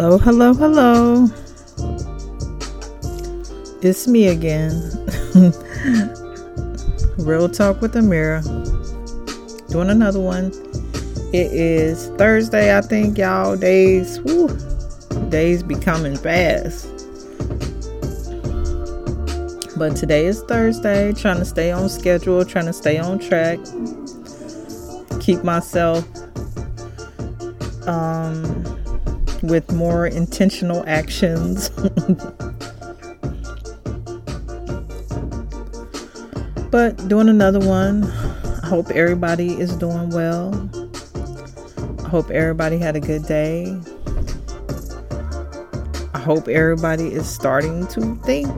Hello, hello, hello. It's me again. Real Talk with Amira. Doing another one. It is Thursday, I think, y'all. Days, whew, days becoming fast. But today is Thursday, trying to stay on schedule, trying to stay on track, keep myself um, with more intentional actions. but doing another one. I hope everybody is doing well. I hope everybody had a good day. I hope everybody is starting to think.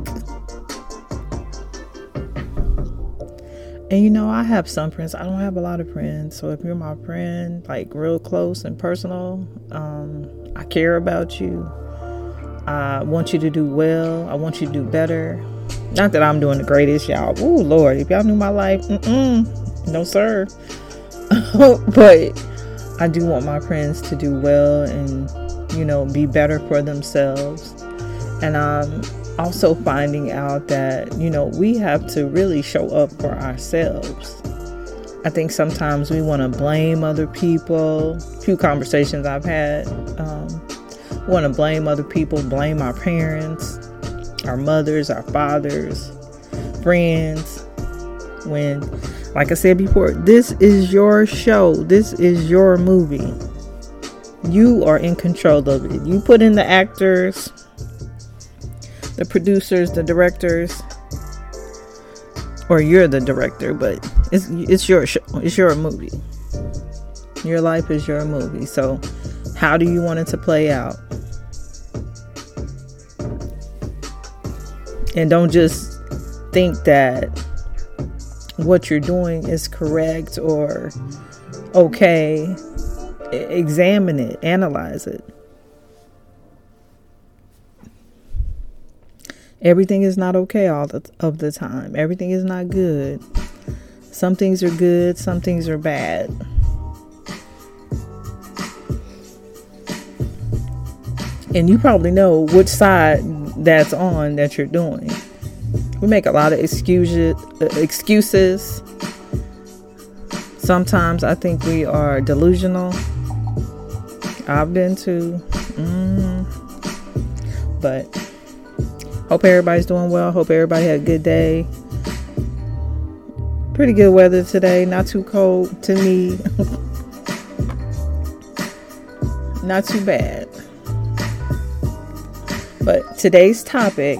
And you know, I have some friends. I don't have a lot of friends. So if you're my friend, like real close and personal, um, I care about you. I want you to do well. I want you to do better. Not that I'm doing the greatest, y'all. Oh Lord, if y'all knew my life, no sir. but I do want my friends to do well and you know be better for themselves. And I'm also finding out that you know we have to really show up for ourselves. I think sometimes we want to blame other people. A few conversations I've had um, want to blame other people, blame our parents, our mothers, our fathers, friends. When, like I said before, this is your show, this is your movie. You are in control of it. You put in the actors, the producers, the directors, or you're the director, but it's your show. It's your movie. Your life is your movie. So, how do you want it to play out? And don't just think that what you're doing is correct or okay. Examine it, analyze it. Everything is not okay all the, of the time. Everything is not good. Some things are good, some things are bad. And you probably know which side that's on that you're doing. We make a lot of excuses excuses. Sometimes I think we are delusional. I've been to. Mm, but Hope everybody's doing well. Hope everybody had a good day. Pretty good weather today. Not too cold to me. Not too bad. But today's topic.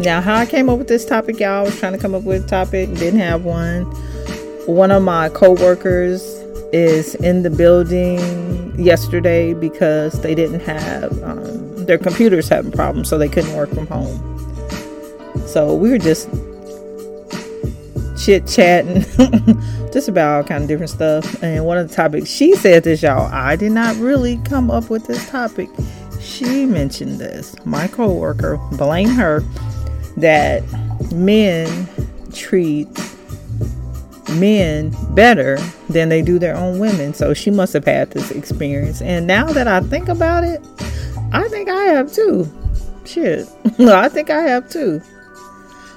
Now, how I came up with this topic, y'all, I was trying to come up with a topic, didn't have one. One of my coworkers is in the building yesterday because they didn't have um, their computers having problems, so they couldn't work from home. So we were just chit chatting, just about all kind of different stuff. And one of the topics she said this, y'all. I did not really come up with this topic. She mentioned this. My coworker, blame her, that men treat men better than they do their own women. So she must have had this experience. And now that I think about it, I think I have too. Shit. I think I have too.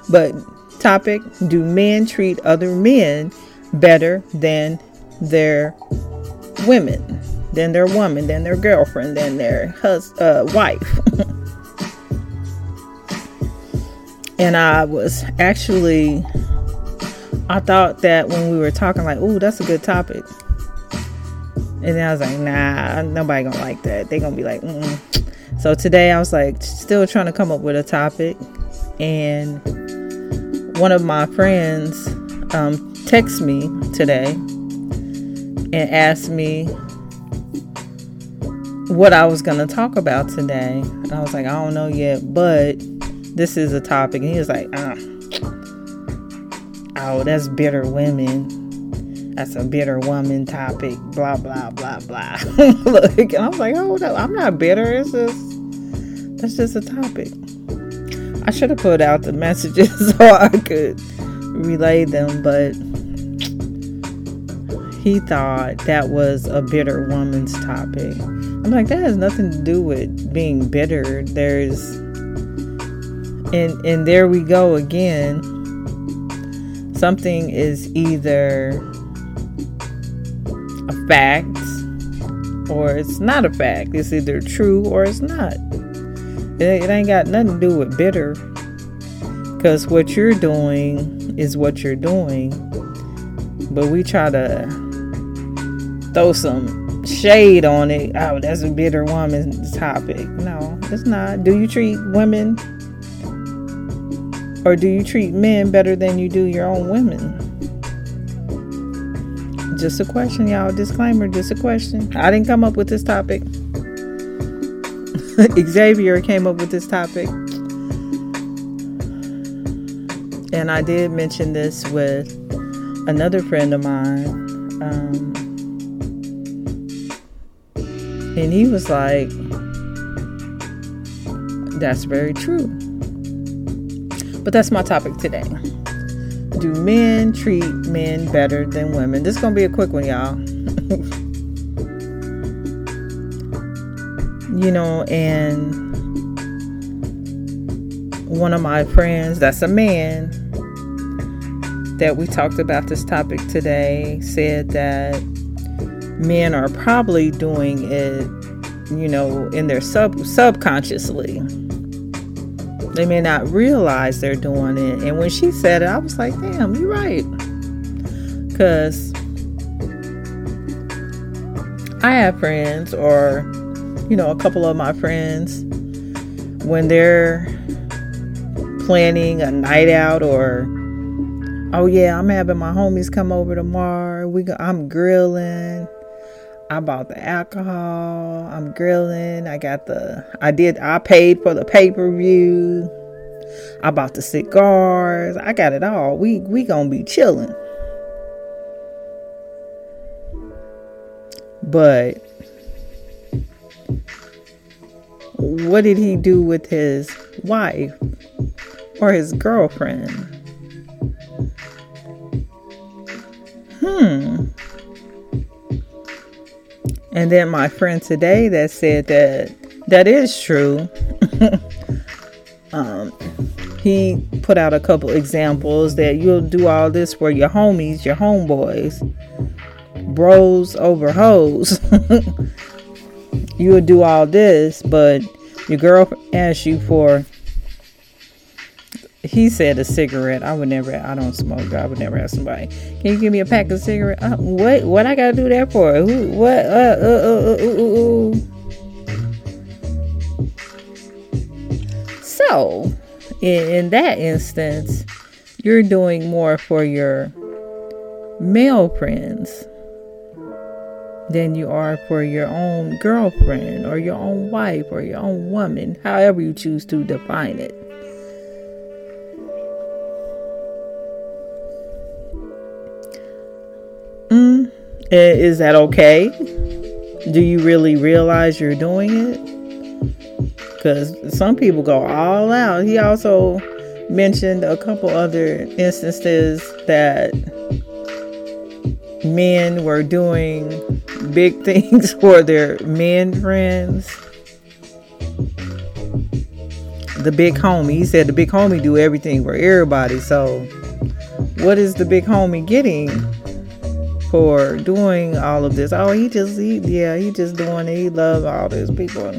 But topic do men treat other men better than their women, than their woman, than their girlfriend, than their hus- uh, wife? and I was actually, I thought that when we were talking, like, oh, that's a good topic. And then I was like, nah, nobody gonna like that. They gonna be like, mm. So today I was like, still trying to come up with a topic. And one of my friends um, texted me today and asked me what I was going to talk about today. And I was like, I don't know yet, but this is a topic. And he was like, ah, oh, that's bitter women. That's a bitter woman topic. Blah, blah, blah, blah. Look, and I was like, oh, no, I'm not bitter. It's just, that's just a topic. I should have put out the messages so I could relay them, but he thought that was a bitter woman's topic. I'm like, that has nothing to do with being bitter. There's, and and there we go again. Something is either a fact or it's not a fact. It's either true or it's not. It, it ain't got nothing to do with bitter. Because what you're doing is what you're doing. But we try to throw some shade on it. Oh, that's a bitter woman topic. No, it's not. Do you treat women or do you treat men better than you do your own women? Just a question, y'all. Disclaimer, just a question. I didn't come up with this topic. Xavier came up with this topic. And I did mention this with another friend of mine. Um, and he was like, That's very true. But that's my topic today. Do men treat men better than women? This is going to be a quick one, y'all. you know, and one of my friends that's a man that we talked about this topic today said that men are probably doing it, you know, in their sub subconsciously. They may not realize they're doing it. And when she said it, I was like, damn, you're right. Because I have friends, or, you know, a couple of my friends, when they're planning a night out or oh yeah i'm having my homies come over tomorrow we i'm grilling I bought the alcohol. I'm grilling. I got the I did I paid for the pay-per-view. I bought the cigars. I got it all. We we going to be chilling. But what did he do with his wife or his girlfriend? Hmm. And then my friend today that said that that is true. um, he put out a couple examples that you'll do all this for your homies, your homeboys, bros over hoes. you'll do all this, but your girl asks you for he said a cigarette. I would never. I don't smoke. I would never ask somebody. Can you give me a pack of cigarettes? Uh, what? What I gotta do that for? Who? What? Uh, uh, uh, so, in, in that instance, you're doing more for your male friends than you are for your own girlfriend or your own wife or your own woman, however you choose to define it. Mm, is that okay? Do you really realize you're doing it? Because some people go all out. He also mentioned a couple other instances that men were doing big things for their men friends. The big homie, he said the big homie do everything for everybody. So, what is the big homie getting for doing all of this. Oh, he just, he, yeah, he just doing it. He love all these people.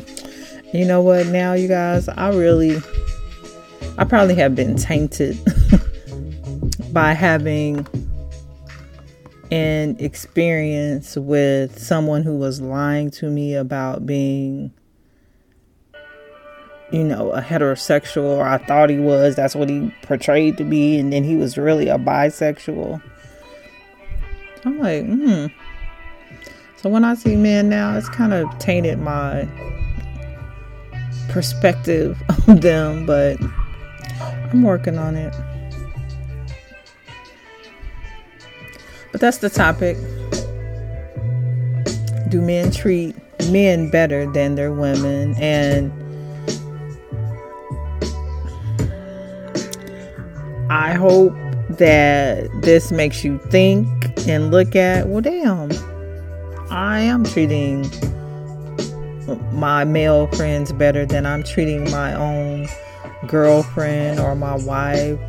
You know what? Now, you guys, I really, I probably have been tainted by having an experience with someone who was lying to me about being you know, a heterosexual, or I thought he was. That's what he portrayed to be. And then he was really a bisexual. I'm like, hmm. So when I see men now, it's kind of tainted my perspective of them, but I'm working on it. That's the topic. Do men treat men better than their women? And I hope that this makes you think and look at, well, damn, I am treating my male friends better than I'm treating my own girlfriend or my wife.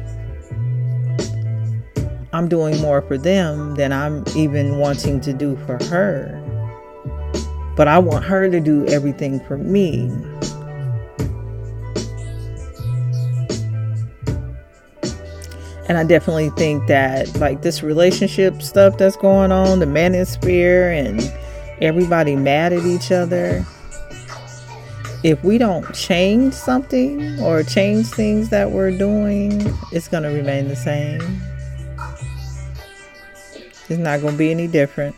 I'm doing more for them than I'm even wanting to do for her. But I want her to do everything for me. And I definitely think that, like, this relationship stuff that's going on, the manosphere, and everybody mad at each other. If we don't change something or change things that we're doing, it's going to remain the same. It's not going to be any different.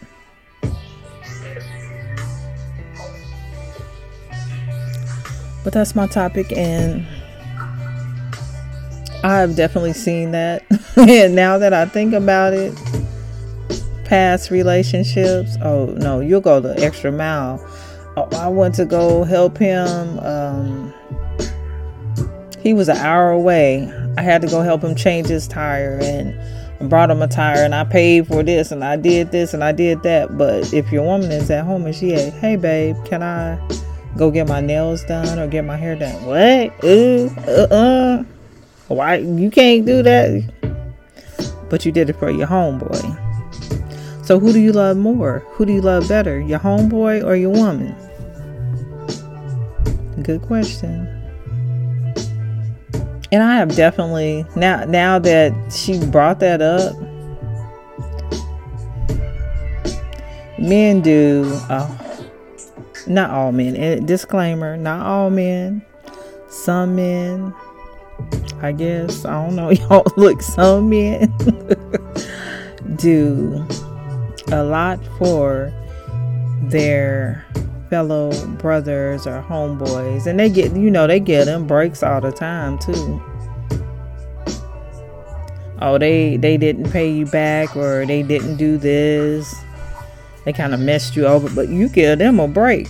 But that's my topic, and I've definitely seen that. and now that I think about it, past relationships, oh no, you'll go the extra mile. Oh, I went to go help him. Um, he was an hour away. I had to go help him change his tire and brought him a tire and I paid for this and I did this and I did that. But if your woman is at home and she, hey babe, can I go get my nails done or get my hair done? What? Ooh, uh, uh. Why you can't do that? But you did it for your homeboy. So who do you love more? Who do you love better? Your homeboy or your woman? Good question. And I have definitely now now that she brought that up, men do oh, not all men. And disclaimer, not all men. Some men I guess. I don't know. Y'all look, some men do a lot for their fellow brothers or homeboys. And they get, you know, they get them breaks all the time too. Oh, they they didn't pay you back or they didn't do this. They kind of messed you over, but you give them a break.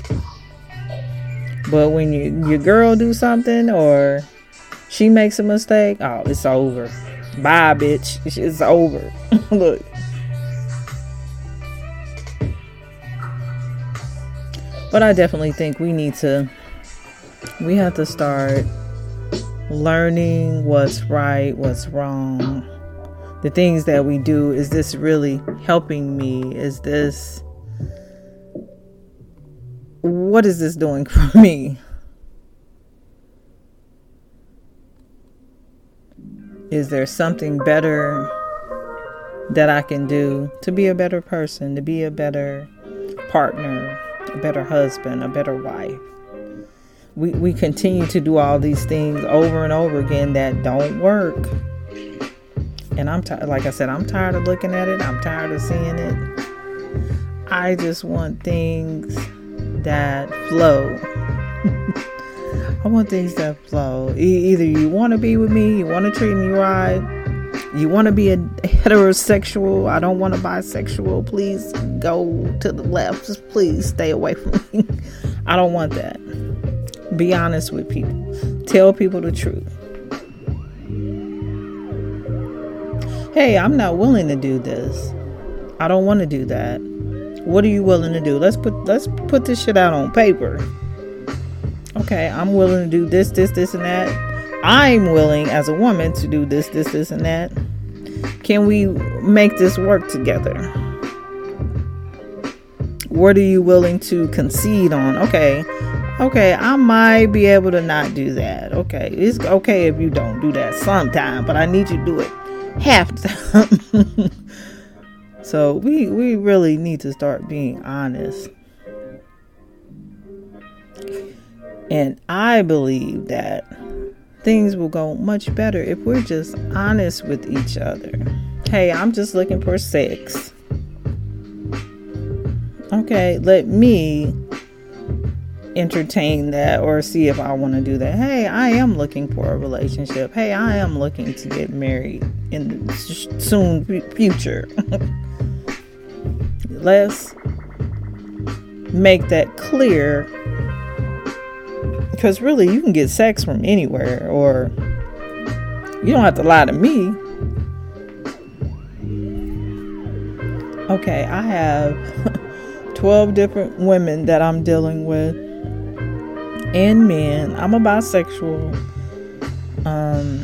But when you your girl do something or she makes a mistake, oh, it's over. Bye, bitch. It's over. Look. But I definitely think we need to, we have to start learning what's right, what's wrong. The things that we do, is this really helping me? Is this, what is this doing for me? Is there something better that I can do to be a better person, to be a better partner, a better husband, a better wife? We, we continue to do all these things over and over again that don't work. And I'm tired, like I said, I'm tired of looking at it. I'm tired of seeing it. I just want things that flow. I want things that flow. E- either you want to be with me, you want to treat me right, you want to be a heterosexual. I don't want to bisexual. Please go to the left. Just please stay away from me. I don't want that. Be honest with people. Tell people the truth. Hey, I'm not willing to do this. I don't want to do that. What are you willing to do? Let's put let's put this shit out on paper okay, I'm willing to do this, this, this, and that. I'm willing as a woman to do this, this, this, and that. Can we make this work together? What are you willing to concede on? Okay, okay, I might be able to not do that. Okay, it's okay if you don't do that sometime, but I need you to do it half the time. so we we really need to start being honest. And I believe that things will go much better if we're just honest with each other. Hey, I'm just looking for sex. Okay, let me entertain that or see if I want to do that. Hey, I am looking for a relationship. Hey, I am looking to get married in the soon future. Let's make that clear because really, you can get sex from anywhere, or you don't have to lie to me. Okay, I have 12 different women that I'm dealing with. and men. I'm a bisexual. Um,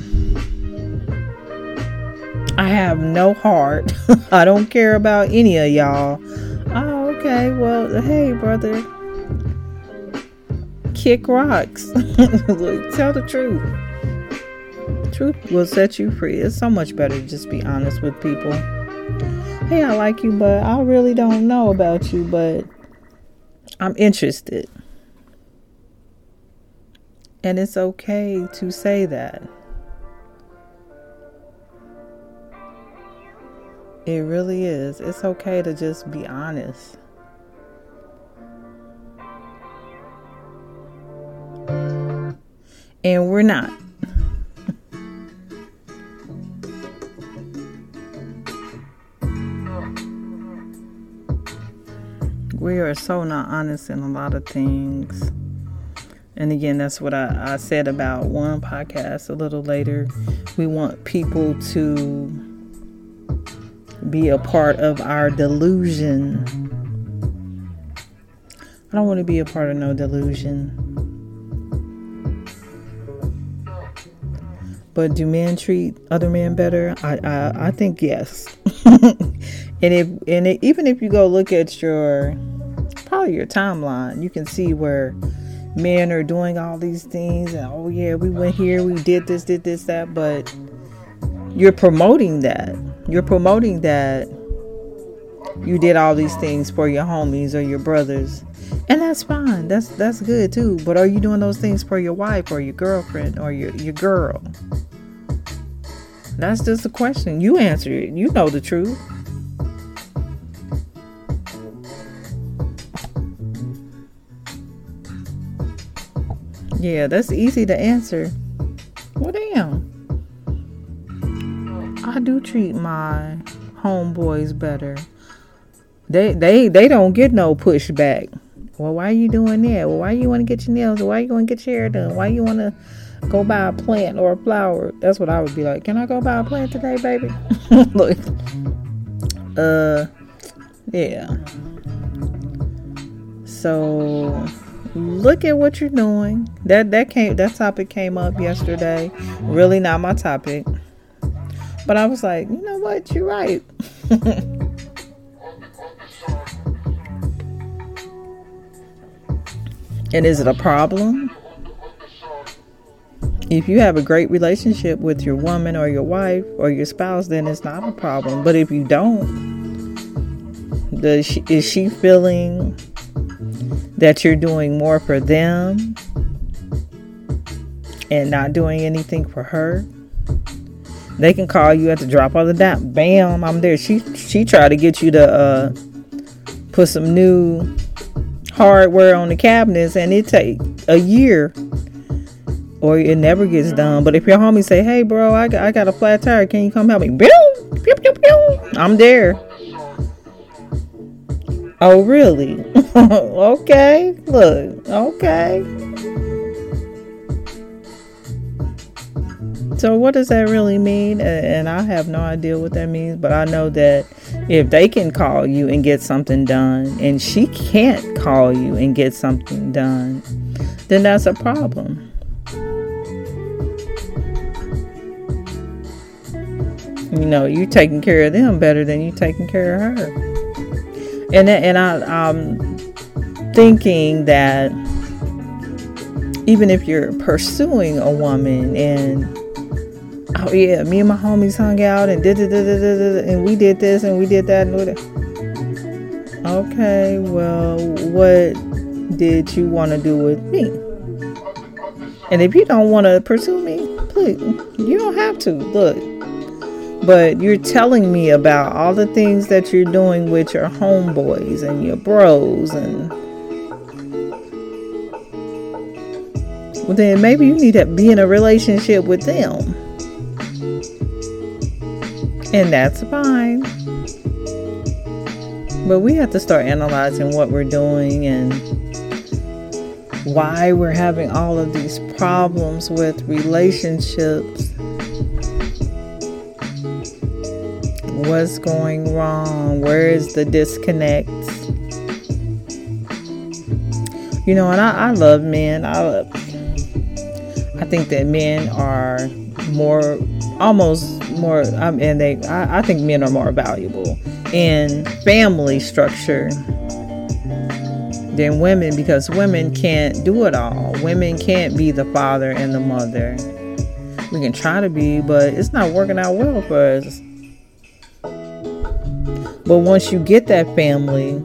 I have no heart. I don't care about any of y'all. Oh, okay. Well, hey, brother. Kick rocks. Tell the truth. Truth will set you free. It's so much better to just be honest with people. Hey, I like you, but I really don't know about you, but I'm interested. And it's okay to say that. It really is. It's okay to just be honest. And we're not. we are so not honest in a lot of things. And again, that's what I, I said about one podcast a little later. We want people to be a part of our delusion. I don't want to be a part of no delusion. But do men treat other men better? I I, I think yes. and if and it, even if you go look at your probably your timeline, you can see where men are doing all these things and oh yeah, we went here, we did this, did this, that, but you're promoting that. You're promoting that you did all these things for your homies or your brothers. And that's fine. That's that's good too. But are you doing those things for your wife or your girlfriend or your, your girl? That's just a question. You answer it. You know the truth. Yeah, that's easy to answer. Well, damn. I do treat my homeboys better. They they they don't get no pushback. Well, why are you doing that? Well, why you want to get your nails? Why you want to get your hair done? Why you want to go buy a plant or a flower? That's what I would be like. Can I go buy a plant today, baby? Look, uh, yeah. So look at what you're doing. That that came that topic came up yesterday. Really not my topic. But I was like, you know what? You're right. and is it a problem? If you have a great relationship with your woman or your wife or your spouse, then it's not a problem. But if you don't, does she, is she feeling that you're doing more for them and not doing anything for her? They can call you at the drop of the dime. Bam, I'm there. She she tried to get you to uh, put some new hardware on the cabinets, and it take a year, or it never gets mm-hmm. done. But if your homie say, "Hey, bro, I got, I got a flat tire. Can you come help me?" Pew, pew, pew, pew. I'm there. Oh, really? okay. Look. Okay. So, what does that really mean? And I have no idea what that means, but I know that if they can call you and get something done, and she can't call you and get something done, then that's a problem. You know, you're taking care of them better than you're taking care of her. And and I, I'm thinking that even if you're pursuing a woman and oh yeah, me and my homies hung out and did and we did this and we did that and that. Okay, well, what did you want to do with me? And if you don't want to pursue me, please, you don't have to. Look, but you're telling me about all the things that you're doing with your homeboys and your bros and well then maybe you need to be in a relationship with them and that's fine. But we have to start analyzing what we're doing and why we're having all of these problems with relationships. What's going wrong? Where is the disconnect? You know, and I, I love men. I love, I think that men are more, almost more, um, and they, I, I think men are more valuable in family structure than women because women can't do it all. Women can't be the father and the mother. We can try to be, but it's not working out well for us. But once you get that family,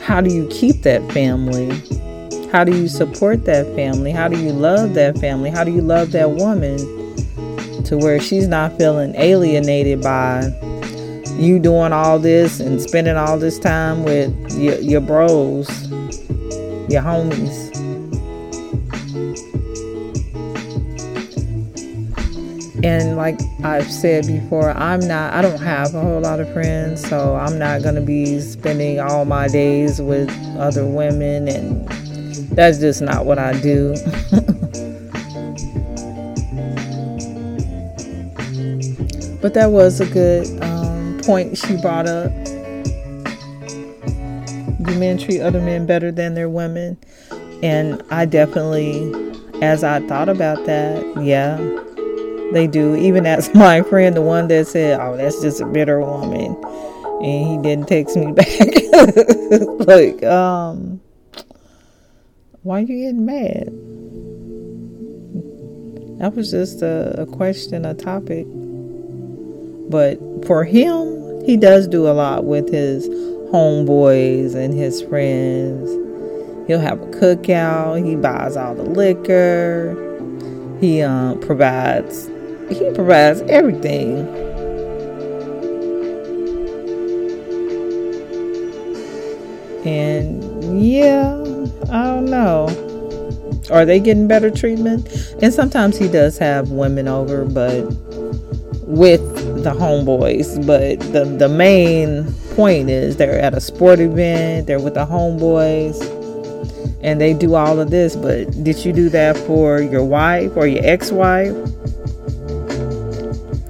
how do you keep that family? How do you support that family? How do you love that family? How do you love that woman to where she's not feeling alienated by you doing all this and spending all this time with your, your bros, your homies? and like I've said before, I'm not, I don't have a whole lot of friends, so I'm not going to be spending all my days with other women, and that's just not what I do. but that was a good um, point she brought up. Do men treat other men better than their women? And I definitely, as I thought about that, yeah, they do. Even as my friend, the one that said, "Oh, that's just a bitter woman," and he didn't text me back. like, um, why are you getting mad? That was just a, a question, a topic. But for him, he does do a lot with his homeboys and his friends. He'll have a cookout. He buys all the liquor. He um, provides he provides everything. And yeah, I don't know. Are they getting better treatment? And sometimes he does have women over, but with the homeboys. But the the main point is they're at a sport event, they're with the homeboys, and they do all of this. But did you do that for your wife or your ex-wife?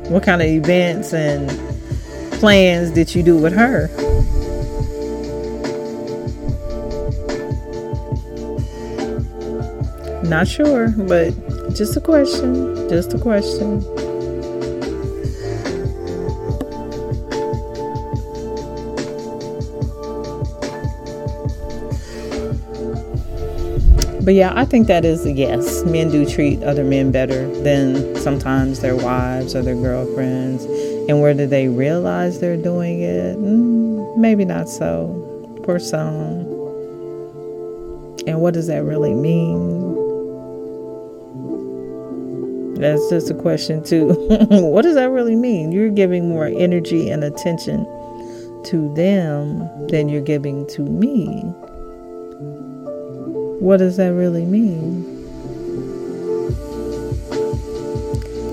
What kind of events and plans did you do with her? Not sure, but just a question. Just a question. But yeah, I think that is a yes. Men do treat other men better than sometimes their wives or their girlfriends. And whether they realize they're doing it, mm, maybe not so for some. And what does that really mean? That's just a question, too. what does that really mean? You're giving more energy and attention to them than you're giving to me. What does that really mean?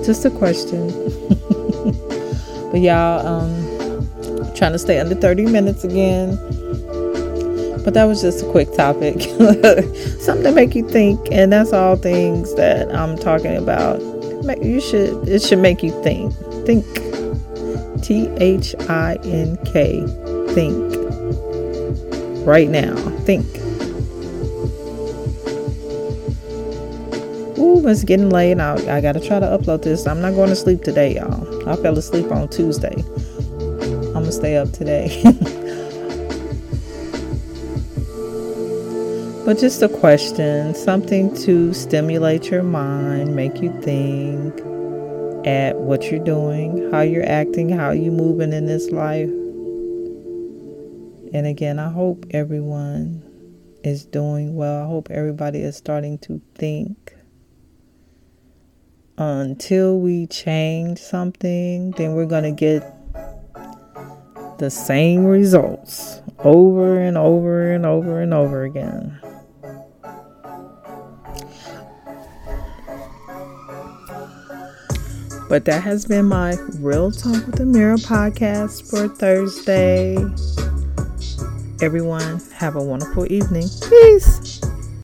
Just a question. but y'all, um, trying to stay under 30 minutes again. But that was just a quick topic. Something to make you think, and that's all things that I'm talking about. You should it should make you think. Think. T H I N K. Think. Right now. Think. It's getting late. I, I gotta try to upload this. I'm not going to sleep today, y'all. I fell asleep on Tuesday. I'm gonna stay up today. but just a question, something to stimulate your mind, make you think at what you're doing, how you're acting, how you're moving in this life. And again, I hope everyone is doing well. I hope everybody is starting to think until we change something, then we're going to get the same results over and over and over and over again. But that has been my Real Talk with Amira podcast for Thursday. Everyone, have a wonderful evening. Peace.